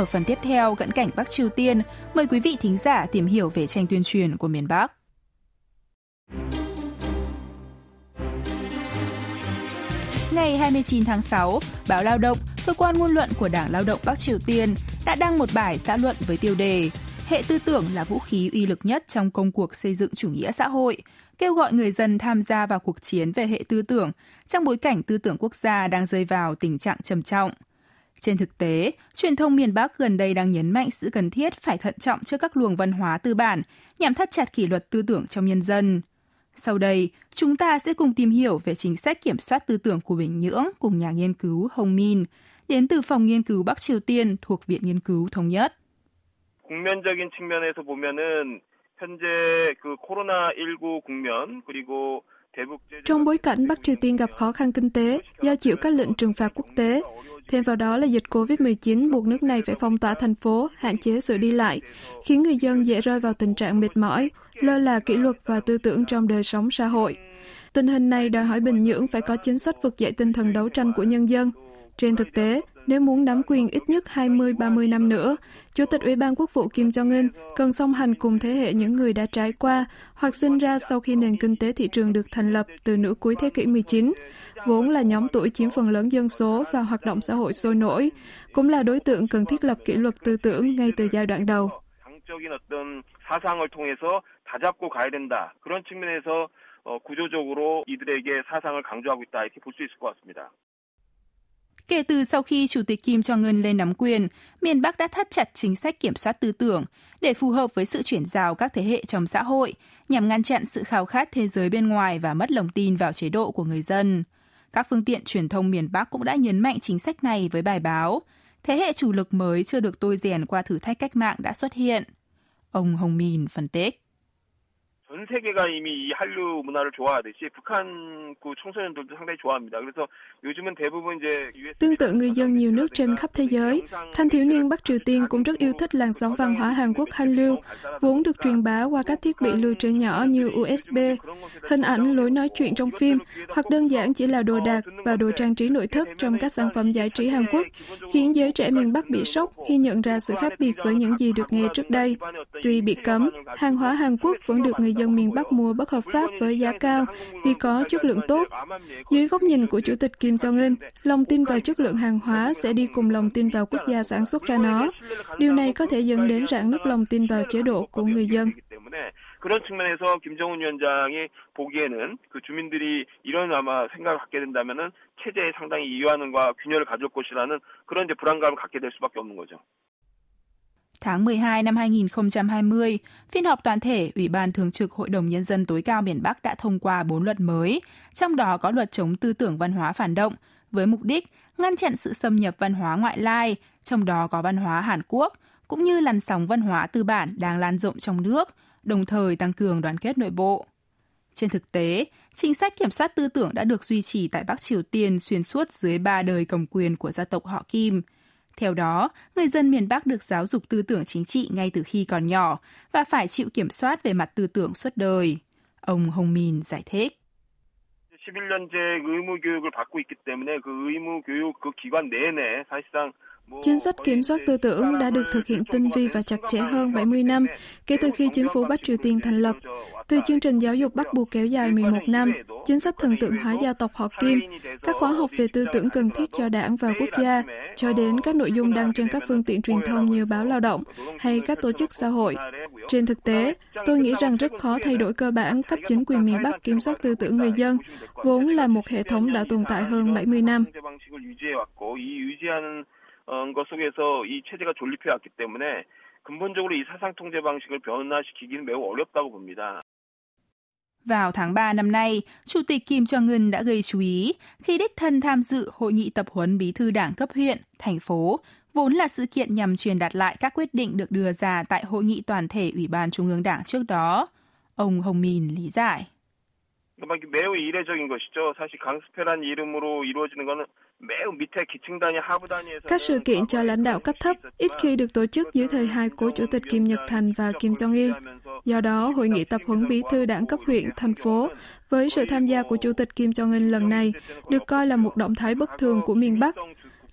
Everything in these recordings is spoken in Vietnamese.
Ở phần tiếp theo, cận cảnh Bắc Triều Tiên, mời quý vị thính giả tìm hiểu về tranh tuyên truyền của miền Bắc. Ngày 29 tháng 6, báo Lao động, cơ quan ngôn luận của Đảng Lao động Bắc Triều Tiên đã đăng một bài xã luận với tiêu đề Hệ tư tưởng là vũ khí uy lực nhất trong công cuộc xây dựng chủ nghĩa xã hội, kêu gọi người dân tham gia vào cuộc chiến về hệ tư tưởng trong bối cảnh tư tưởng quốc gia đang rơi vào tình trạng trầm trọng. Trên thực tế, truyền thông miền Bắc gần đây đang nhấn mạnh sự cần thiết phải thận trọng trước các luồng văn hóa tư bản nhằm thắt chặt kỷ luật tư tưởng trong nhân dân. Sau đây, chúng ta sẽ cùng tìm hiểu về chính sách kiểm soát tư tưởng của Bình Nhưỡng cùng nhà nghiên cứu Hồng Min, đến từ Phòng Nghiên cứu Bắc Triều Tiên thuộc Viện Nghiên cứu Thống nhất. 국면적인 측면에서 보면은 현재 그 코로나19 국면 그리고 trong bối cảnh Bắc Triều Tiên gặp khó khăn kinh tế do chịu các lệnh trừng phạt quốc tế, thêm vào đó là dịch COVID-19 buộc nước này phải phong tỏa thành phố, hạn chế sự đi lại, khiến người dân dễ rơi vào tình trạng mệt mỏi, lơ là kỷ luật và tư tưởng trong đời sống xã hội. Tình hình này đòi hỏi Bình Nhưỡng phải có chính sách vực dậy tinh thần đấu tranh của nhân dân. Trên thực tế, nếu muốn nắm quyền ít nhất 20-30 năm nữa, Chủ tịch Ủy ban Quốc vụ Kim Jong-un cần song hành cùng thế hệ những người đã trải qua hoặc sinh ra sau khi nền kinh tế thị trường được thành lập từ nửa cuối thế kỷ 19, vốn là nhóm tuổi chiếm phần lớn dân số và hoạt động xã hội sôi nổi, cũng là đối tượng cần thiết lập kỷ luật tư tưởng ngay từ giai đoạn đầu. 사상을 통해서 다잡고 가야 된다. 그런 측면에서 구조적으로 이들에게 사상을 강조하고 있다 이렇게 볼 수 있을 것 같습니다. Kể từ sau khi Chủ tịch Kim Jong-un lên nắm quyền, miền Bắc đã thắt chặt chính sách kiểm soát tư tưởng để phù hợp với sự chuyển giao các thế hệ trong xã hội, nhằm ngăn chặn sự khao khát thế giới bên ngoài và mất lòng tin vào chế độ của người dân. Các phương tiện truyền thông miền Bắc cũng đã nhấn mạnh chính sách này với bài báo. Thế hệ chủ lực mới chưa được tôi rèn qua thử thách cách mạng đã xuất hiện. Ông Hồng Mìn phân tích. 전 세계가 이미 이 한류 문화를 좋아하듯이 북한 그 청소년들도 상당히 좋아합니다. 그래서 요즘은 대부분 이제 Tương tự người dân nhiều nước trên khắp thế giới, thanh thiếu niên Bắc Triều Tiên cũng rất yêu thích làn sóng văn hóa Hàn Quốc Hallyu, vốn được truyền bá qua các thiết bị lưu trữ nhỏ như USB, hình ảnh lối nói chuyện trong phim, hoặc đơn giản chỉ là đồ đạc và đồ trang trí nội thất trong các sản phẩm giải trí Hàn Quốc, khiến giới trẻ miền Bắc bị sốc khi nhận ra sự khác biệt với những gì được nghe trước đây. Tuy bị cấm, hàng hóa Hàn Quốc vẫn được người dân miền Bắc mua bất hợp pháp với giá cao vì có chất lượng tốt. Dưới góc nhìn của Chủ tịch Kim Jong-un, lòng tin vào chất lượng hàng hóa sẽ đi cùng lòng tin vào quốc gia sản xuất ra nó. Điều này có thể dẫn đến rạn nứt lòng tin vào chế độ của người dân. 그런 측면에서 김정은 위원장이 보기에는 그 주민들이 이런 아마 생각을 갖게 된다면은 체제에 상당히 이완과 균열을 가질 것이라는 그런 이제 불안감을 갖게 될 수밖에 없는 거죠. Tháng 12 năm 2020, phiên họp toàn thể Ủy ban Thường trực Hội đồng Nhân dân tối cao miền Bắc đã thông qua 4 luật mới, trong đó có luật chống tư tưởng văn hóa phản động, với mục đích ngăn chặn sự xâm nhập văn hóa ngoại lai, trong đó có văn hóa Hàn Quốc, cũng như làn sóng văn hóa tư bản đang lan rộng trong nước, đồng thời tăng cường đoàn kết nội bộ. Trên thực tế, chính sách kiểm soát tư tưởng đã được duy trì tại Bắc Triều Tiên xuyên suốt dưới ba đời cầm quyền của gia tộc họ Kim – theo đó, người dân miền Bắc được giáo dục tư tưởng chính trị ngay từ khi còn nhỏ và phải chịu kiểm soát về mặt tư tưởng suốt đời. Ông Hồng Min giải thích. 11년제 의무 교육을 받고 있기 때문에 그 의무 교육 그 기간 내내 사실상 Chính sách kiểm soát tư tưởng đã được thực hiện tinh vi và chặt chẽ hơn 70 năm kể từ khi chính phủ Bắc Triều Tiên thành lập. Từ chương trình giáo dục bắt buộc kéo dài 11 năm, chính sách thần tượng hóa gia tộc họ Kim, các khóa học về tư tưởng cần thiết cho đảng và quốc gia, cho đến các nội dung đăng trên các phương tiện truyền thông như báo lao động hay các tổ chức xã hội. Trên thực tế, tôi nghĩ rằng rất khó thay đổi cơ bản cách chính quyền miền Bắc kiểm soát tư tưởng người dân, vốn là một hệ thống đã tồn tại hơn 70 năm. 것 속에서 이 체제가 존립해 왔기 때문에 근본적으로 이 사상 통제 방식을 변화시키기는 매우 어렵다고 봅니다. Vào tháng 3 năm nay, Chủ tịch Kim Jong-un đã gây chú ý khi đích thân tham dự hội nghị tập huấn bí thư đảng cấp huyện, thành phố vốn là sự kiện nhằm truyền đạt lại các quyết định được đưa ra tại hội nghị toàn thể Ủy ban Trung ương Đảng trước đó. Ông Hồng Min lý giải. 매우 이례적인 것이죠. 사실 강스페란 이름으로 이루어지는 것은 매우 밑에 기층 단위, 하부 단위에서 Các sự kiện cho lãnh đạo cấp thấp ít khi được tổ chức dưới thời hai cố chủ tịch Kim Nhật Thành và Kim Jong Il. Do đó, hội nghị tập huấn bí thư đảng cấp huyện, thành phố với sự tham gia của chủ tịch Kim Jong Un lần này được coi là một động thái bất thường của miền Bắc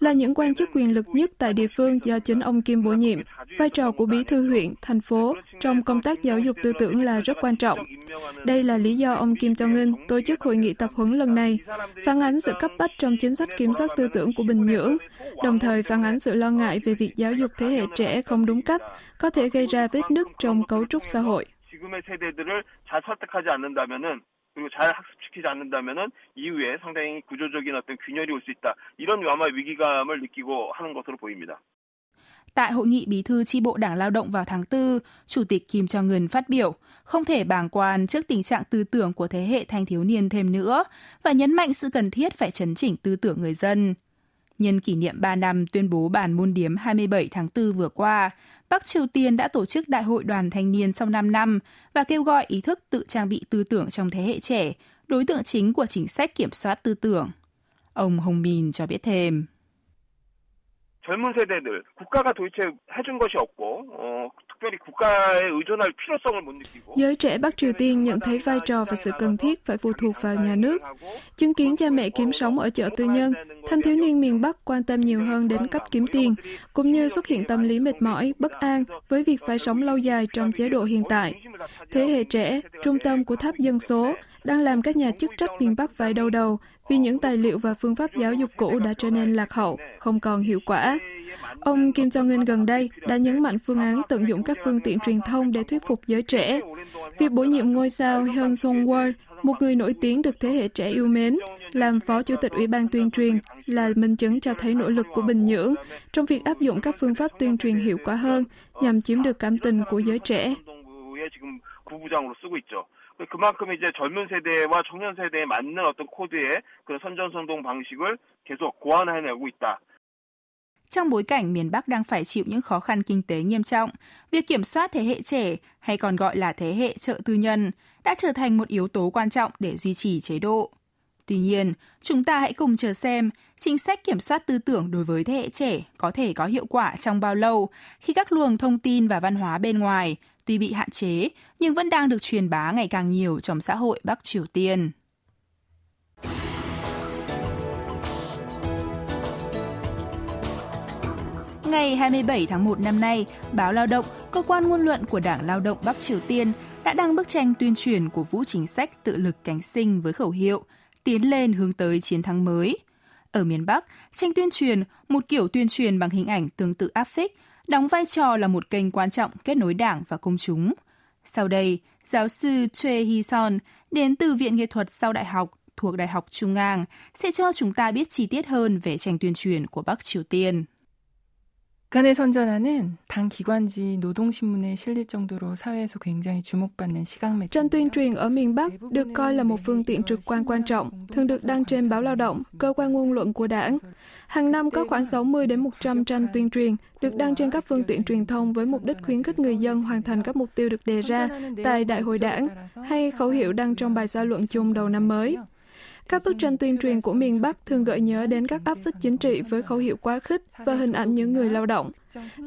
là những quan chức quyền lực nhất tại địa phương do chính ông Kim bổ nhiệm. Vai trò của bí thư huyện, thành phố trong công tác giáo dục tư tưởng là rất quan trọng. Đây là lý do ông Kim Jong-un tổ chức hội nghị tập huấn lần này, phản ánh sự cấp bách trong chính sách kiểm soát tư tưởng của Bình Nhưỡng, đồng thời phản ánh sự lo ngại về việc giáo dục thế hệ trẻ không đúng cách có thể gây ra vết nứt trong cấu trúc xã hội. 그리고 잘 학습 시키지 않는다면은 이후에 상당히 구조적인 어떤 균열이 올 수 있다. 이런 아마 위기감을 느끼고 하는 것으로 보입니다. Tại hội nghị bí thư chi bộ Đảng Lao động vào tháng 4, Chủ tịch Kim Jong-un phát biểu không thể bàng quan trước tình trạng tư tưởng của thế hệ thanh thiếu niên thêm nữa và nhấn mạnh sự cần thiết phải chấn chỉnh tư tưởng người dân. Nhân kỷ niệm 3 năm tuyên bố bản môn điếm 27 tháng 4 vừa qua, Bắc Triều Tiên đã tổ chức Đại hội đoàn thanh niên sau 5 năm và kêu gọi ý thức tự trang bị tư tưởng trong thế hệ trẻ, đối tượng chính của chính sách kiểm soát tư tưởng. Ông Hồng Min cho biết thêm. 젊은 세대들 국가가 도대체 해준 것이 없고 어, 특별히 국가에 의존할 필요성을 못 느끼고 Giới trẻ Bắc Triều Tiên nhận thấy vai trò và sự cần thiết phải phụ thuộc vào nhà nước. Chứng kiến cha mẹ kiếm sống ở chợ tư nhân, thanh thiếu niên miền Bắc quan tâm nhiều hơn đến cách kiếm tiền, cũng như xuất hiện tâm lý mệt mỏi, bất an với việc phải sống lâu dài trong chế độ hiện tại. Thế hệ trẻ, trung tâm của tháp dân số, đang làm các nhà chức trách miền Bắc phải đau đầu vì những tài liệu và phương pháp giáo dục cũ đã trở nên lạc hậu, không còn hiệu quả. Ông Kim Jong-un gần đây đã nhấn mạnh phương án tận dụng các phương tiện truyền thông để thuyết phục giới trẻ. Việc bổ nhiệm ngôi sao Hyun Sung-won, một người nổi tiếng được thế hệ trẻ yêu mến, làm phó chủ tịch Ủy ban tuyên truyền là minh chứng cho thấy nỗ lực của Bình Nhưỡng trong việc áp dụng các phương pháp tuyên truyền hiệu quả hơn nhằm chiếm được cảm tình của giới trẻ. 그만큼 이제 젊은 세대와 청년 세대에 맞는 어떤 코드의 그런 선전선동 방식을 계속 고안해내고 있다. Trong bối cảnh miền Bắc đang phải chịu những khó khăn kinh tế nghiêm trọng, việc kiểm soát thế hệ trẻ, hay còn gọi là thế hệ trợ tư nhân, đã trở thành một yếu tố quan trọng để duy trì chế độ. Tuy nhiên, chúng ta hãy cùng chờ xem chính sách kiểm soát tư tưởng đối với thế hệ trẻ có thể có hiệu quả trong bao lâu khi các luồng thông tin và văn hóa bên ngoài tuy bị hạn chế nhưng vẫn đang được truyền bá ngày càng nhiều trong xã hội Bắc Triều Tiên. Ngày 27 tháng 1 năm nay, báo Lao động, cơ quan ngôn luận của Đảng Lao động Bắc Triều Tiên đã đăng bức tranh tuyên truyền của vũ chính sách tự lực cánh sinh với khẩu hiệu tiến lên hướng tới chiến thắng mới. Ở miền Bắc, tranh tuyên truyền, một kiểu tuyên truyền bằng hình ảnh tương tự áp phích, đóng vai trò là một kênh quan trọng kết nối đảng và công chúng. Sau đây, giáo sư Choi Hee-son đến từ Viện Nghệ thuật sau đại học thuộc Đại học Trung ngang sẽ cho chúng ta biết chi tiết hơn về tranh tuyên truyền của Bắc Triều Tiên. 북한의 선전화는 당 기관지 노동신문에 실릴 정도로 사회에서 굉장히 주목받는 시각 매체. Tranh tuyên truyền ở miền Bắc được coi là một phương tiện trực quan quan trọng, thường được đăng trên báo lao động, cơ quan ngôn luận của đảng. Hàng năm có khoảng 60 đến 100 tranh tuyên truyền được đăng trên các phương tiện truyền thông với mục đích khuyến khích người dân hoàn thành các mục tiêu được đề ra tại đại hội đảng hay khẩu hiệu đăng trong bài xã luận chung đầu năm mới. Các bức tranh tuyên truyền của miền Bắc thường gợi nhớ đến các áp phích chính trị với khẩu hiệu quá khích và hình ảnh những người lao động.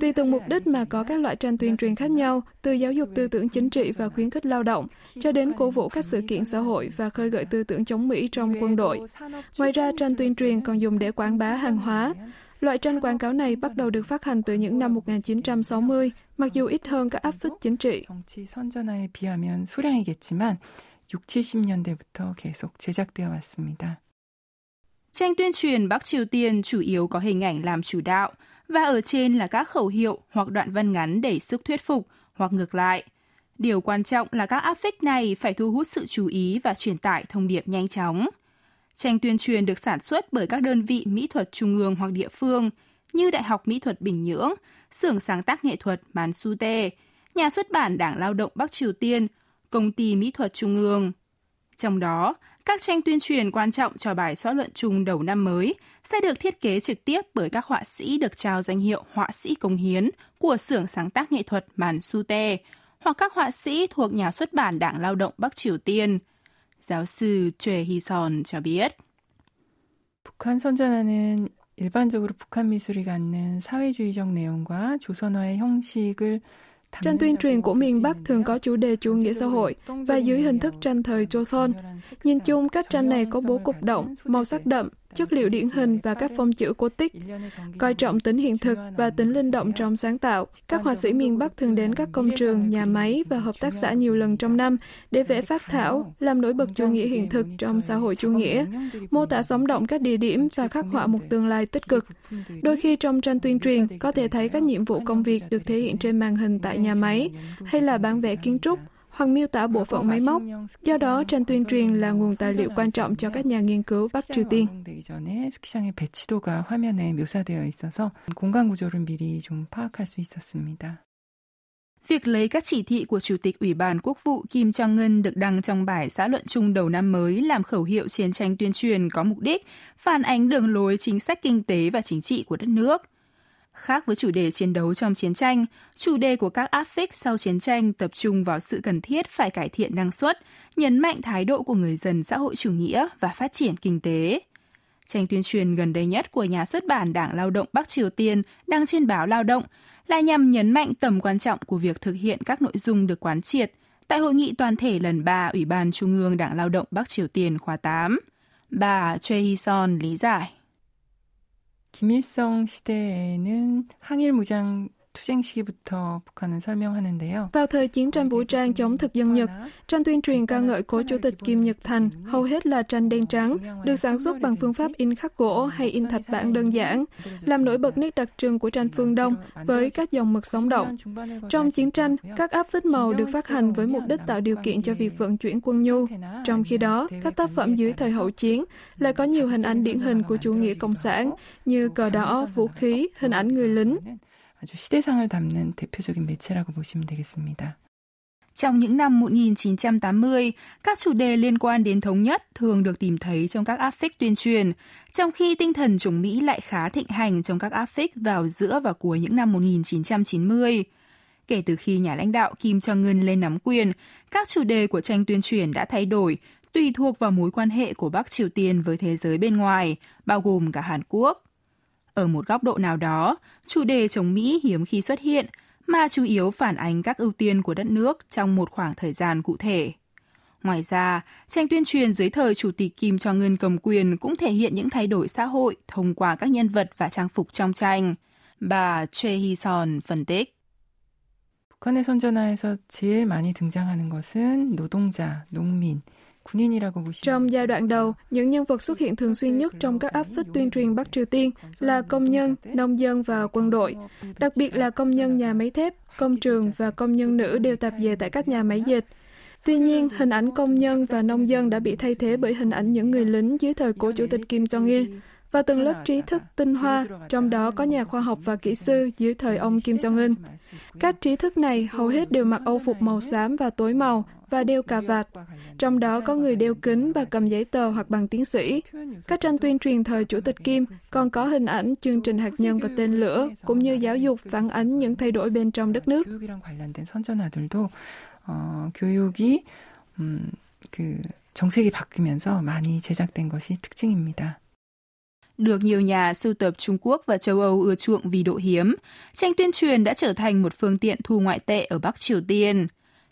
Tùy từng mục đích mà có các loại tranh tuyên truyền khác nhau, từ giáo dục tư tưởng chính trị và khuyến khích lao động, cho đến cổ vũ các sự kiện xã hội và khơi gợi tư tưởng chống Mỹ trong quân đội. Ngoài ra, tranh tuyên truyền còn dùng để quảng bá hàng hóa. Loại tranh quảng cáo này bắt đầu được phát hành từ những năm 1960, mặc dù ít hơn các áp phích chính trị. 6, 70년대부터 계속 제작되어 왔습니다. Tranh tuyên truyền Bắc Triều Tiên chủ yếu có hình ảnh làm chủ đạo và ở trên là các khẩu hiệu hoặc đoạn văn ngắn để sức thuyết phục hoặc ngược lại. Điều quan trọng là các áp phích này phải thu hút sự chú ý và truyền tải thông điệp nhanh chóng. Tranh tuyên truyền được sản xuất bởi các đơn vị mỹ thuật trung ương hoặc địa phương như Đại học Mỹ thuật Bình Nhưỡng, xưởng sáng tác nghệ thuật Mansute, nhà xuất bản Đảng Lao động Bắc Triều Tiên công ty mỹ thuật trung ương. Trong đó, các tranh tuyên truyền quan trọng cho bài soát luận chung đầu năm mới sẽ được thiết kế trực tiếp bởi các họa sĩ được trao danh hiệu họa sĩ công hiến của xưởng sáng tác nghệ thuật Màn Sute hoặc các họa sĩ thuộc nhà xuất bản Đảng Lao động Bắc Triều Tiên. Giáo sư Choi Hee-son cho biết. 북한 선전하는 일반적으로 북한 미술이 갖는 사회주의적 내용과 조선화의 형식을 Tranh tuyên truyền của miền Bắc thường có chủ đề chủ nghĩa xã hội và dưới hình thức tranh thời Joseon. Nhìn chung, các tranh này có bố cục động, màu sắc đậm, chất liệu điển hình và các phong chữ cổ tích. Coi trọng tính hiện thực và tính linh động trong sáng tạo, các họa sĩ miền Bắc thường đến các công trường, nhà máy và hợp tác xã nhiều lần trong năm để vẽ phát thảo, làm nổi bật chủ nghĩa hiện thực trong xã hội chủ nghĩa, mô tả sống động các địa điểm và khắc họa một tương lai tích cực. Đôi khi trong tranh tuyên truyền có thể thấy các nhiệm vụ công việc được thể hiện trên màn hình tại nhà máy hay là bản vẽ kiến trúc, hoặc miêu tả bộ phận máy móc. Do đó, tranh tuyên truyền là nguồn tài liệu quan trọng cho các nhà nghiên cứu Bắc Triều Tiên. Việc lấy các chỉ thị của Chủ tịch Ủy ban Quốc vụ Kim Jong Ngân được đăng trong bài xã luận chung đầu năm mới làm khẩu hiệu chiến tranh tuyên truyền có mục đích phản ánh đường lối chính sách kinh tế và chính trị của đất nước – Khác với chủ đề chiến đấu trong chiến tranh, chủ đề của các áp phích sau chiến tranh tập trung vào sự cần thiết phải cải thiện năng suất, nhấn mạnh thái độ của người dân xã hội chủ nghĩa và phát triển kinh tế. Tranh tuyên truyền gần đây nhất của nhà xuất bản Đảng Lao động Bắc Triều Tiên đăng trên báo Lao động là nhằm nhấn mạnh tầm quan trọng của việc thực hiện các nội dung được quán triệt tại hội nghị toàn thể lần 3 Ủy ban Trung ương Đảng Lao động Bắc Triều Tiên khóa 8. Bà Choi Hee-son lý giải. 김일성 시대에는 항일 무장 투쟁 시기부터 북한은 설명하는데요. Vào thời chiến tranh vũ trang chống thực dân Nhật, tranh tuyên truyền ca ngợi cố chủ tịch Kim Nhật Thành hầu hết là tranh đen trắng, được sản xuất bằng phương pháp in khắc gỗ hay in thạch bản đơn giản, làm nổi bật nét đặc trưng của tranh phương Đông với các dòng mực sống động. Trong chiến tranh, các áp phích màu được phát hành với mục đích tạo điều kiện cho việc vận chuyển quân nhu. Trong khi đó, các tác phẩm dưới thời hậu chiến lại có nhiều hình ảnh điển hình của chủ nghĩa cộng sản như cờ đỏ, vũ khí, hình ảnh người lính. 아주 시대상을 담는 대표적인 매체라고 보시면 되겠습니다. Trong những năm 1980, các chủ đề liên quan đến thống nhất thường được tìm thấy trong các áp phích tuyên truyền, trong khi tinh thần chống Mỹ lại khá thịnh hành trong các áp phích vào giữa và cuối những năm 1990. Kể từ khi nhà lãnh đạo Kim Jong-un lên nắm quyền, các chủ đề của tranh tuyên truyền đã thay đổi, tùy thuộc vào mối quan hệ của Bắc Triều Tiên với thế giới bên ngoài, bao gồm cả Hàn Quốc. Ở một góc độ nào đó, chủ đề chống Mỹ hiếm khi xuất hiện, mà chủ yếu phản ánh các ưu tiên của đất nước trong một khoảng thời gian cụ thể. Ngoài ra, tranh tuyên truyền dưới thời Chủ tịch Kim Jong-un cầm quyền cũng thể hiện những thay đổi xã hội thông qua các nhân vật và trang phục trong tranh. Bà Choi Hee-son phân tích. 북한의 선전화에서 제일 많이 등장하는 것은 노동자, 농민, trong giai đoạn đầu, những nhân vật xuất hiện thường xuyên nhất trong các áp phích tuyên truyền Bắc Triều Tiên là công nhân, nông dân và quân đội. Đặc biệt là công nhân nhà máy thép, công trường và công nhân nữ đều tạp về tại các nhà máy dệt. Tuy nhiên, hình ảnh công nhân và nông dân đã bị thay thế bởi hình ảnh những người lính dưới thời của Chủ tịch Kim Jong-il và từng lớp trí thức tinh hoa, trong đó có nhà khoa học và kỹ sư dưới thời ông Kim Jong-un. Các trí thức này hầu hết đều mặc âu phục màu xám và tối màu và đeo cà vạt. Trong đó có người đeo kính và cầm giấy tờ hoặc bằng tiến sĩ. Các tranh tuyên truyền thời Chủ tịch Kim còn có hình ảnh chương trình hạt nhân và tên lửa, cũng như giáo dục phản ánh những thay đổi bên trong đất nước. 교육이 음, 그 정책이 바뀌면서 많이 제작된 것이 특징입니다. Được nhiều nhà sưu tập Trung Quốc và châu Âu ưa chuộng vì độ hiếm, tranh tuyên truyền đã trở thành một phương tiện thu ngoại tệ ở Bắc Triều Tiên.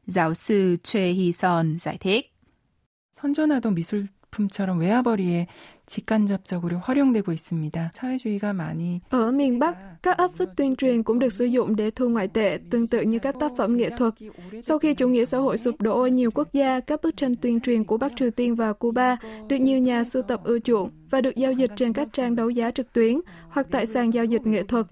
Giáo sư Choi Hee-son giải thích. 선전하던 미술 품처럼 외화벌이에 직간접적으로 활용되고 있습니다. 사회주의가 많이 Ở miền Bắc, các áp phích tuyên truyền cũng được sử dụng để thu ngoại tệ, tương tự như các tác phẩm nghệ thuật. Sau khi chủ nghĩa xã hội sụp đổ ở nhiều quốc gia, các bức tranh tuyên truyền của Bắc Triều Tiên và Cuba được nhiều nhà sưu tập ưa chuộng và được giao dịch trên các trang đấu giá trực tuyến hoặc tại sàn giao dịch nghệ thuật.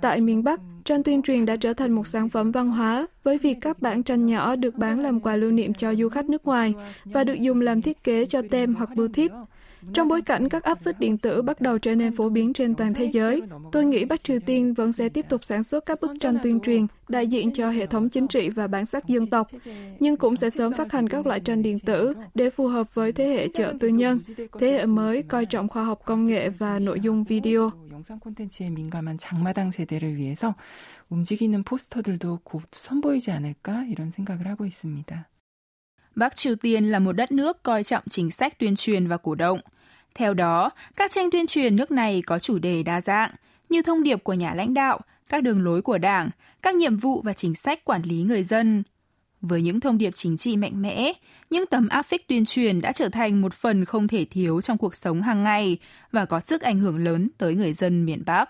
Tại miền Bắc, tranh tuyên truyền đã trở thành một sản phẩm văn hóa với việc các bản tranh nhỏ được bán làm quà lưu niệm cho du khách nước ngoài và được dùng làm thiết kế cho tem hoặc bưu thiếp. Trong bối cảnh các áp phích điện tử bắt đầu trở nên phổ biến trên toàn thế giới, tôi nghĩ Bắc Triều Tiên vẫn sẽ tiếp tục sản xuất các bức tranh tuyên truyền đại diện cho hệ thống chính trị và bản sắc dân tộc, nhưng cũng sẽ sớm phát hành các loại tranh điện tử để phù hợp với thế hệ chợ tư nhân, thế hệ mới coi trọng khoa học công nghệ và nội dung video. 영상 콘텐츠에 민감한 장마당 세대를 위해서 움직이는 포스터들도 곧 선보이지 않을까 이런 생각을 하고 있습니다. Bắc Triều Tiên là một đất nước coi trọng chính sách tuyên truyền và cổ động. Theo đó, các tranh tuyên truyền nước này có chủ đề đa dạng, như thông điệp của nhà lãnh đạo, các đường lối của đảng, các nhiệm vụ và chính sách quản lý người dân. Với những thông điệp chính trị mạnh mẽ, những tấm áp phích tuyên truyền đã trở thành một phần không thể thiếu trong cuộc sống hàng ngày và có sức ảnh hưởng lớn tới người dân miền Bắc.